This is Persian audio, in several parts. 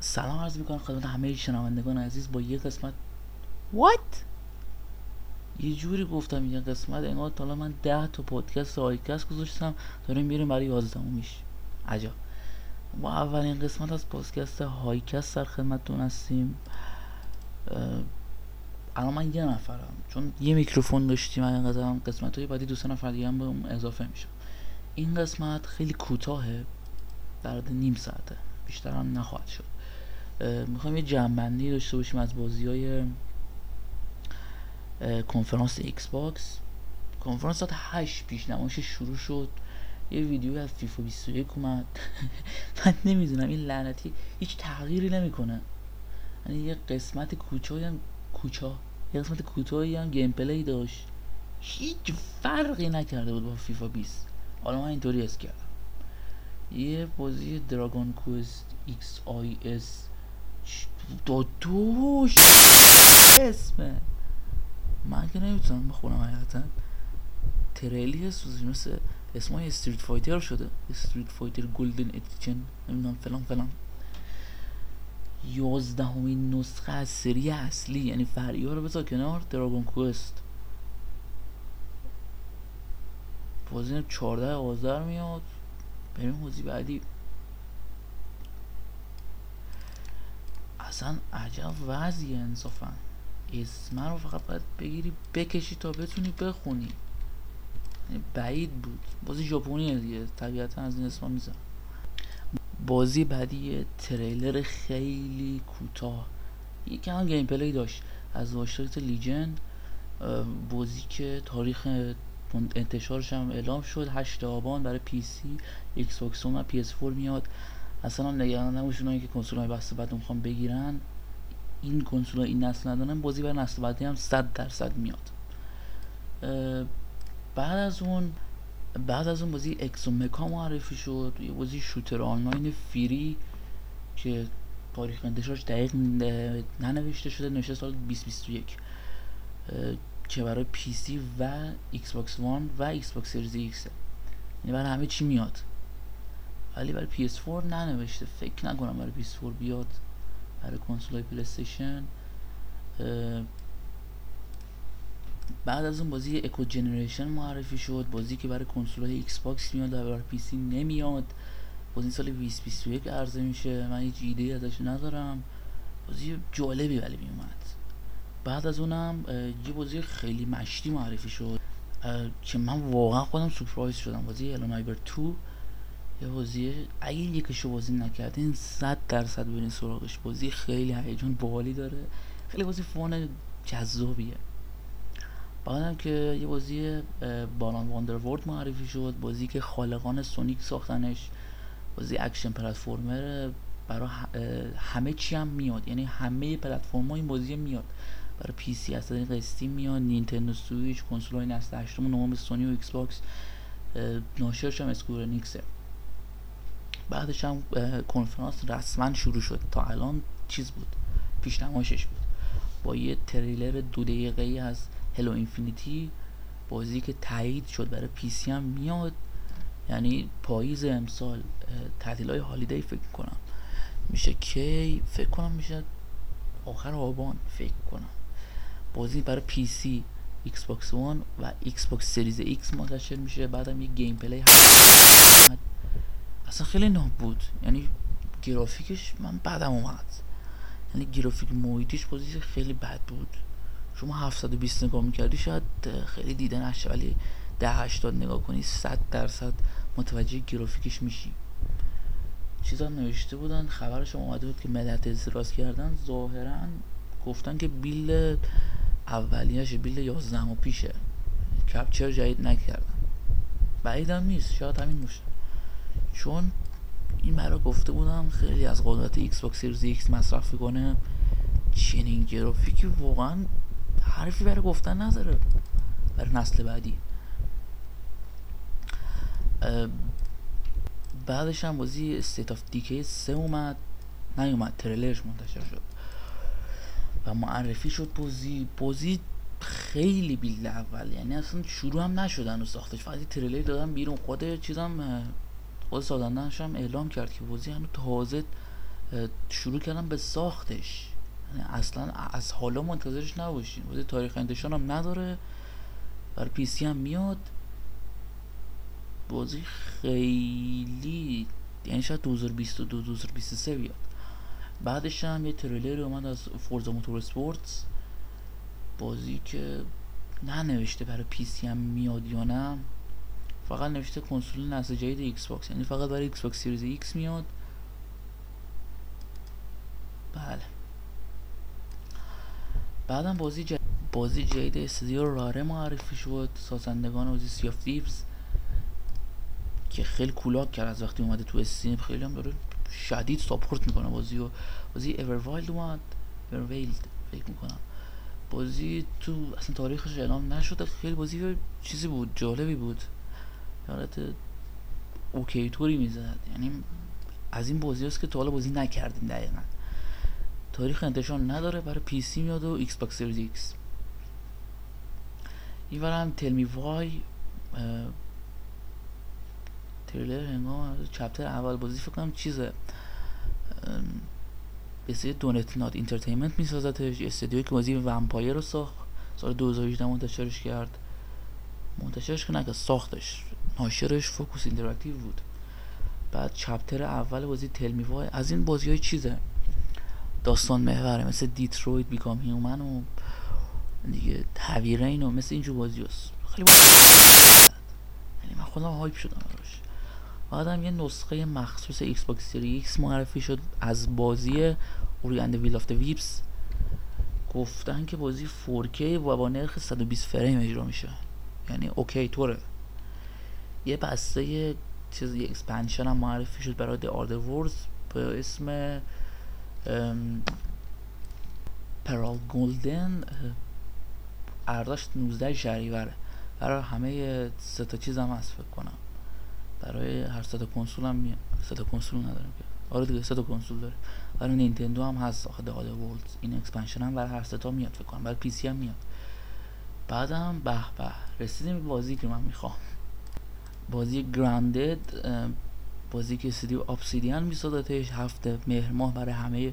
سلام عرض می‌کنم خدمت همه شنوندگان عزیز. با یه قسمت What؟ یه جوری گفتم یه قسمت انگار تا من ده تا پادکست HighCasT گذاشتم داریم میریم برای یازدهمیش عجب. با اولین قسمت از پادکست HighCasT در خدمتتون هستیم. الان من یه نفرم چون یه میکروفون داشتیم این قدم قسمت های بعدی دو سه نفر دیگه هم به اون اضافه میشم این قسمت خیلی کوتاهه در نیم ساعته. بیشتر هم نخواهد شد. می‌خوایم یه جمع‌بندی داشته باشیم از بازی های کنفرانس Xbox کنفرانس ساعت 8 پیش نمایش شروع شد. یه ویدیو از فیفا 21 اومد. من نمی‌دونم این لعنتی هیچ تغییری نمی‌کنه. یعنی یه قسمت کوچایی هم کوچا یه قسمت کوتاهی هم gameplay داشت. هیچ فرقی نکرده بود با فیفا 20 حالا من اینطوری حس کردم. یه بازی Dragon Quest XI S داداش اسمه. من که نمی‌تونم بخونم حقیقتا. تریلی هست مثل اسمای Street Fighter شده. Street Fighter Golden Edition نمی‌دونم فلان فلان. یازدهمین نسخه از سری اصلی. یعنی فریار رو بذار کنار. Dragon Quest بازی 14 آذر میاد. بریم بازی بعدی. اصلا عجب وضعی انصافا. اسم رو فقط باید بگیری بکشی تا بتونی بخونی. یعنی بعید بود. بازی ژاپنیه دیگه. طبیعتا از این اسما میزن بازی بعدی تریلر خیلی کوتاه. یکی هم گیم پلی داشت. از واشترت لیجن بازی که تاریخ انتشارش هم اعلام شد. 8 آبان برای PC Xbox و PS 4 میاد. اصلا نگران نباشید که کنسول های نسل بعد می‌خوام بگیرن این کنسول این نسل ندارن بازی برای نسل بعدی هم 100 درصد میاد. بعد از اون بعد از اون بازی ExoMecha معرفی شد یه بازی shooter آنلاین free که تاریخ انتشارش دقیق ننوشته شده نوشته سال 2021 که برای PC و Xbox One و Xbox Series X. یعنی برای همه چی میاد. ولی برای PS4 ننوشته. فکر نکنم برای PS4 بیاد برای کنسول های PlayStation بعد از اون بازی Echo Generation معرفی شد. بازی که برای کنسول های Xbox میاد و برای PC نمیاد. بازی سال 2021 عرضه میشه. من هیچ ایده ازش ندارم. بازی جالبی ولی میومد. بعد از اونم یه بازی خیلی مشتی معرفی شد. که من واقعا خودم سورپرایز شدم. بازی الانایبر 2 یه بازی اگه یکشو بازی نکردین صد درصد برین سراغش. بازی خیلی هیجان بالی داره. خیلی بازی فون جذابیه. بعدم که یه بازی Balan Wonderworld معرفی شد. بازی که خالقان Sonic ساختنش. بازی اکشن platformer. برای همه چی هم میاد. یعنی همه پلتفرم این بازی میاد. برای PC از طریق Steam میاد. Nintendo Switch کنسول های نسل هشتم و نهم سونی و Xbox. ناشرش هم Square Enix ه. بعدش هم کنفرانس رسما شروع شد. تا الان چیز بود؟ پیشنمایشش بود. با یه تریلر دو دقیقه ای از Halo Infinite بازی که تایید شد برای PC هم میاد. یعنی پاییز امسال تعطیل holiday فکر کنم میشه کی؟ فکر کنم میشه آخر آبان. فکر کنم بازی برای PC Xbox One و Xbox Series X منتشر میشه. بعدم یه gameplay اصلا خیلی ناب بود. یعنی گرافیکش من بعدم اومد. یعنی گرافیک محیطیش بازی خیلی بد بود. شما 720 نگاه می‌کردی شاید خیلی دیده نشه ولی ده 80 نگاه کنی 100 درصد متوجه گرافیکش میشی. چیزا نوشته بودن خبرش اومده بود که ملت اعتراض کردن. ظاهرا گفتن که بیل اولیش بیل 11 و پیشه. کپچر جدید نکردن؟ بعیدم نیست شاید همین باشه چون این برای گفته بودم خیلی از قدرت Xbox Series X مصرف کنه چنین گرافیکی واقعا حرفی برای گفتن نداره. برای نسل بعدی. بعدش هم بازی State of Decay سه اومد. نیومد تریلرش منتشر شد. و معرفی شد بازی. بازی خیلی بیلد اول. یعنی اصلا شروع هم نشدن و ساختش. فقط تریلر دادن بیرون. خود چیزم خود سازندهش هم اعلام کرد که بازی هنوز تازه شروع کردم به ساختش. یعنی اصلا از حالا منتظرش نباشین. بازی تاریخ انتشار هم نداره. برای پی سی هم میاد. بازی خیلی یعنی شاید 2022 2023 بیاد. بعدش هم یه تریلر اومد از Forza Motorsport بازی که نه نوشته برای PC هم میاد یا نه. فقط نوشته کنسول نسل جدید Xbox یعنی فقط برای Xbox Series X میاد. بله. بعدم بازی جدید بازی جدید استودیو Rare ه معرفی شد. سازندگان بازی Sea of Thieves که خیلی کولاک کرد از وقتی اومده تو Steam خیلی هم داره شدید support می‌کنه بازی و بازی Wild اومد. Wild فکر می‌کنم. بازی تو اصلا تاریخش اعلام نشده خیلی بازی چیزی بود جالبی بود. حالت OK طوری می‌زد. یعنی از این بازی هست که تا حالا بازی نکردیم دقیقا. تاریخ انتشار نداره برای PC میاد و Xbox Series X. این هم Tell Me Why تریلر هنگام chapter اول بازی فکر کنم چیزه. به Dontnod Entertainment میسازتش استودیویی که بازی Vampyr رو ساخت. سال 2018 منتشرش کرد. منتشرش که ساختش. ناشرش Focus Interactive بود. بعد chapter اول بازی Why. از این بازی های چیزه. داستان محوره مثل Detroit Become Human و دیگه Heavy Rain و مثل اینجور بازی هست. خیلی یعنی من خودم hype شدم براش بعدم یه نسخه مخصوص Xbox سری X معرفی شد از بازی Ori and the Will of the Wisps گفتن که بازی 4K و با نرخ 120 فریم اجرا میشه. یعنی OK طوره. یه بسته چیز یه expansion هم معرفی شد برای The Outer Worlds به اسم Peril on Gorgon عرضه‌اش 19 شهریوره برای همه سه تا چیز هم هست فکر کنم. برای هر سه تا کنسول هم سه تا کنسول ندارم که. آره دیگه سه تا کنسول داره. برای نینتندو هم هست آخه The Outer Worlds این expansion هم برای هر سه تا میاد فکر کنم. برای PC هم میاد. بعدم به به. رسیدیم بازی که من می‌خوام. بازی Grounded بازی که استودیو Obsidian میسازتش هفته مهر ماه برای همه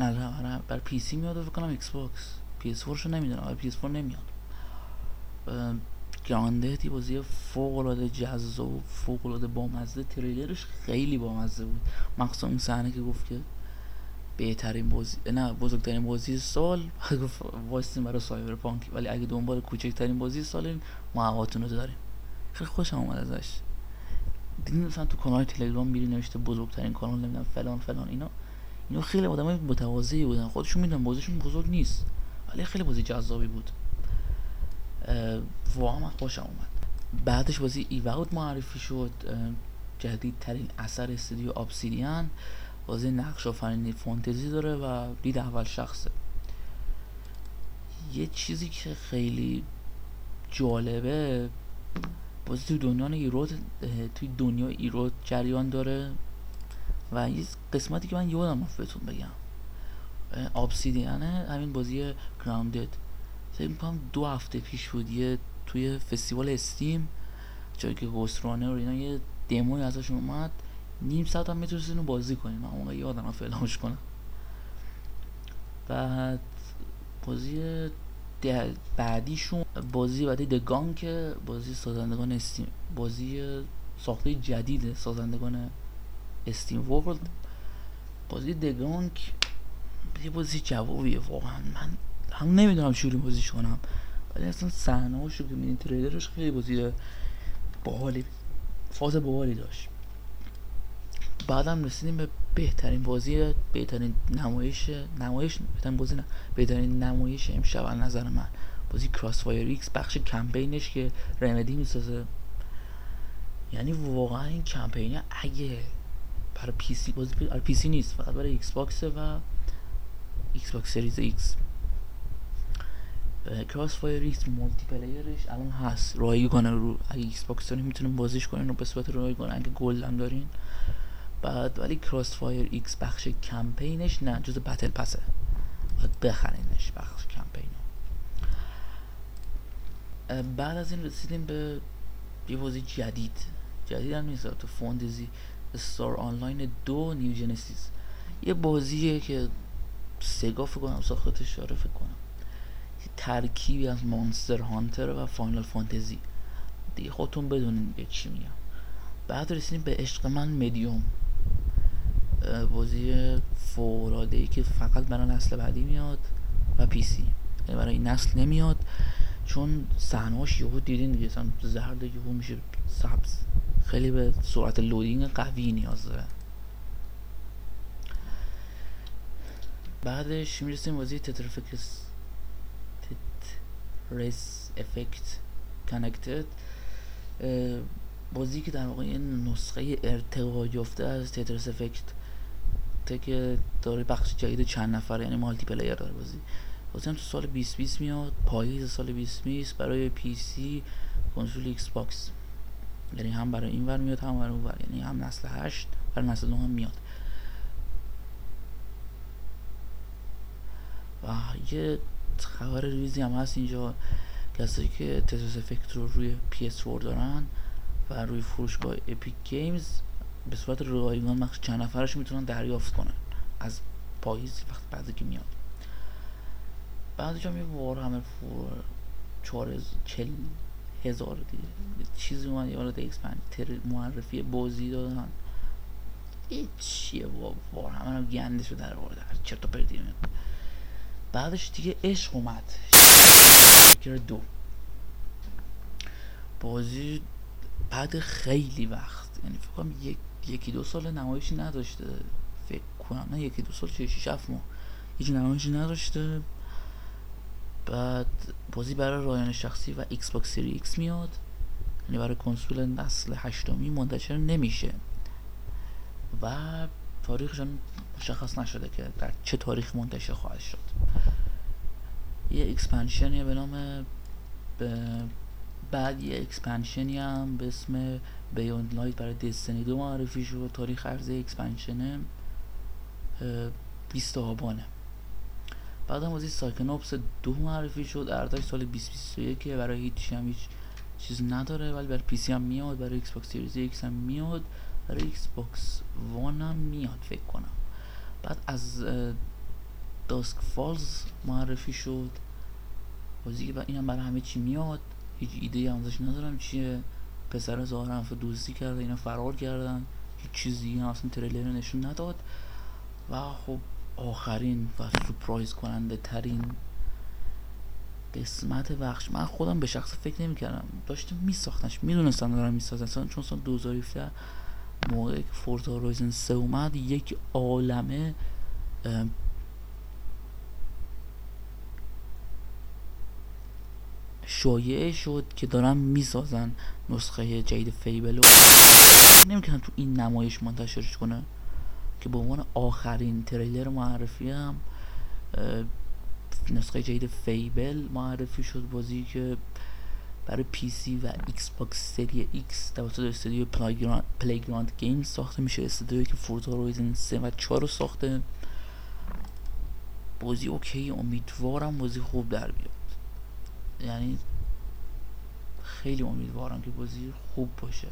نه برای PC میاد فکر کنم Xbox PS 4 شو نمی‌دونم PS 4 نمیاد. Grounded یه بازی فوق العاده جذاب فوق العاده بامزه. تریلرش خیلی بامزه بود. مخصوصا اون صحنه که گفت که بهترین بازی نه بزرگترین بازی سال. گفت وایسین برای Cyberpunk. ولی اگه دنبال کوچکترین بازی سال هواتون رو داریم. خیلی خوشم اومد ازش. دیدین مثلا تو کانال تلگرام میری نوشته بزرگترین کانال نمی‌دونم فلان فلان اینا. اینا خیلی آدمای متواضعی بودن. خودشون می‌دونن بازیشون بزرگ نیست ولی خیلی بازی جذابی بود. واقعا خوشم اومد. بعدش بازی ایواود معرفی شد. جدیدترین اثر استودیو آبسیدیان. بازی نقش آفرینی فانتزی داره و دید اول شخصه. یه چیزی که خیلی جالبه بازی توی دنیا ایرود توی دنیا ایرود جریان داره و یه قسمتی که من یادم بهتون بگم. آبسیدیانه همین بازی گراوندد فکر می‌کنم دو هفته پیش بود یه توی فستیوال استیم جایی که گوسترانه رو اینا یه دموی ازشون اومد. نیم ساعت هم می‌تونست اینو بازی کنیم من اون یادم فعلاش کنم. بعد بازی بعدیشون بازی بعدی دگان که بازی سازندگان استیم بازی ساخته جدید سازندگان استیم ورلد. بازی دگانک یه بازی جوابیه واقعا. من هم نمی‌دونم چجوری بازیش کنم ولی اصلا صحنه هاشو که میدین تریلرش خیلی بازی باحالی فاز باحالی داشت. بعدم رسیدیم به بهترین بازی بهترین نمایش نمایش بهترین بازی نه بهترین نمایش امشب از نظر من. بازی CrossfireX بخش کمپینش که Remedy می‌سازه. یعنی واقعا این کمپینه اگه برای PC بازی برای PC نیست فقط برای Xbox و Xbox Series X CrossfireX multiplayer ش الان هست. رایگان کنه رو اگه Xbox دارین می‌تونین بازیش کنین رو به صورت رایگان اگه Gold هم دارین. بعد ولی CrossfireX بخش کمپینش نه جز battle pass ه باید بخرینش بخش کمپین بعد از این رسیدیم به یه بازی جدید. جدید هم نیست Phantasy Star Online دو New Genesis یه بازیه که Sega فکر کنم ساختش داره فکر کنم. ترکیبی از Monster Hunter و Final Fantasy دیگه خودتون بدونین چی میگم. بعد رسیدیم به عشق من مدیوم بازی فوق‌العاده‌ای که فقط برای نسل بعدی میاد و PC. یعنی برای نسل نمیاد چون صحنه‌اش یهو دیدین دیگه مثلا زرد یهو میشه سبز. خیلی به سرعت loading قوی نیاز داره. بعدش می‌رسیم بازی Tetris Effect Tetris Effect Connected بازی که در واقع نسخه ارتقا یافته از Tetris Effect که داره بخش جدید چند نفر یعنی multiplayer داره بازی. بازی هم تو سال 2020 میاد پاییز سال 2020 برای PC کنسول Xbox یعنی هم برای این ور میاد هم برای اون ور. یعنی هم نسل 8 برای نسل 9 هم میاد. و یه خبر ریزی هم هست اینجا کسایی که تترس افکت رو روی PS4 دارن و روی فروشگاه اپیک گیمز به صورت رایگان مخصوص چند نفرش می‌تونن دریافت کنن. از پاییز وقت بعدی که میاد. بعدش هم یه وار همه فور چهار چل هزار دیگه چیزی اومد یه وارد اکسپند معرفی بازی دادن. چیه وار همه رو گندش رو در ورده چرت و پرتی بعدش دیگه عشق اومد. دو. بازی بعد خیلی وقت یعنی فکر کنم یک یکی دو سال نمایشی نداشته. فکر کنم نه یکی دو سال چه شیش هفت ماه. هیچ نمایشی نداشته. بعد بازی برای رایان شخصی و ایکس باکس سری ایکس میاد. یعنی برای کنسول نسل هشتمی منتشر نمیشه. و تاریخش هم مشخص نشده که در چه تاریخ منتشر خواهد شد. یه expansion یه به نام بعد یه expansion ی هم به اسم Beyond Light برای Destiny دو معرفی شد تاریخ عرضه expansion 20 آبانه. بعد هم بازی Psychonauts دو معرفی شد عرضه‌اش سال 2021 که برای هیچ هم هیچ چیز نداره ولی برای PC هم میاد برای ایکس باکس سیریز ایکس هم میاد برای Xbox One هم میاد فکر کنم. بعد As Dusk Falls معرفی شد. بازی که این هم برای همه چی میاد. هیچ ایده ازش ندارم. چیه؟ پسر ظاهرا هم دوستی کرده اینا فرار کردن. هیچ چیزی هم اصلا تریلر نشون نداد. و خب آخرین و سپرایز کننده ترین قسمت بخش. من خودم به شخص فکر نمی کردم. داشتم می ساختنش می‌دونستم دارم می ساختن چون سال 2017 موقع که فورتا رویزن سه اومد یک عالمه شایعه شد که دارن می‌سازن نسخه جدید فیبل رو. نمی‌کنن تو این نمایش منتشرش کنه که به عنوان آخرین تریلر معرفی هم نسخه جدید Fable معرفی شد بازی که برای PC و Xbox سری X توسط استودیو Playground Games ساخته میشه. استودیویی که Forza Horizon 3 و 4 رو ساخته. بازی OK امیدوارم بازی خوب در بیاد. یعنی خیلی امیدوارم که بازی خوب باشه.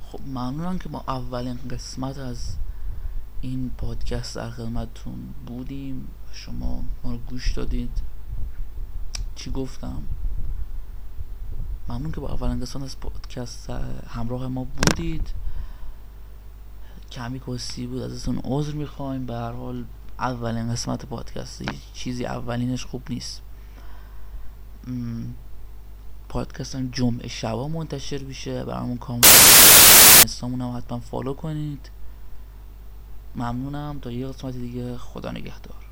خب ممنونم که ما اولین قسمت از این پادکست در خدمتتون بودیم. شما ما رو گوش دادید. چی گفتم؟ ممنون که با اولین قسمت از پادکست همراه ما بودید. کمی کسی بود ازتون عذر می‌خوایم. به هر حال اولین قسمت پادکست. چیزی اولینش خوب نیست. پادکست هم جمعه شبا منتشر میشه. برامون کامل هم حتما فالو کنید. ممنونم. تا یه قسمت دیگه. خدا نگهدار.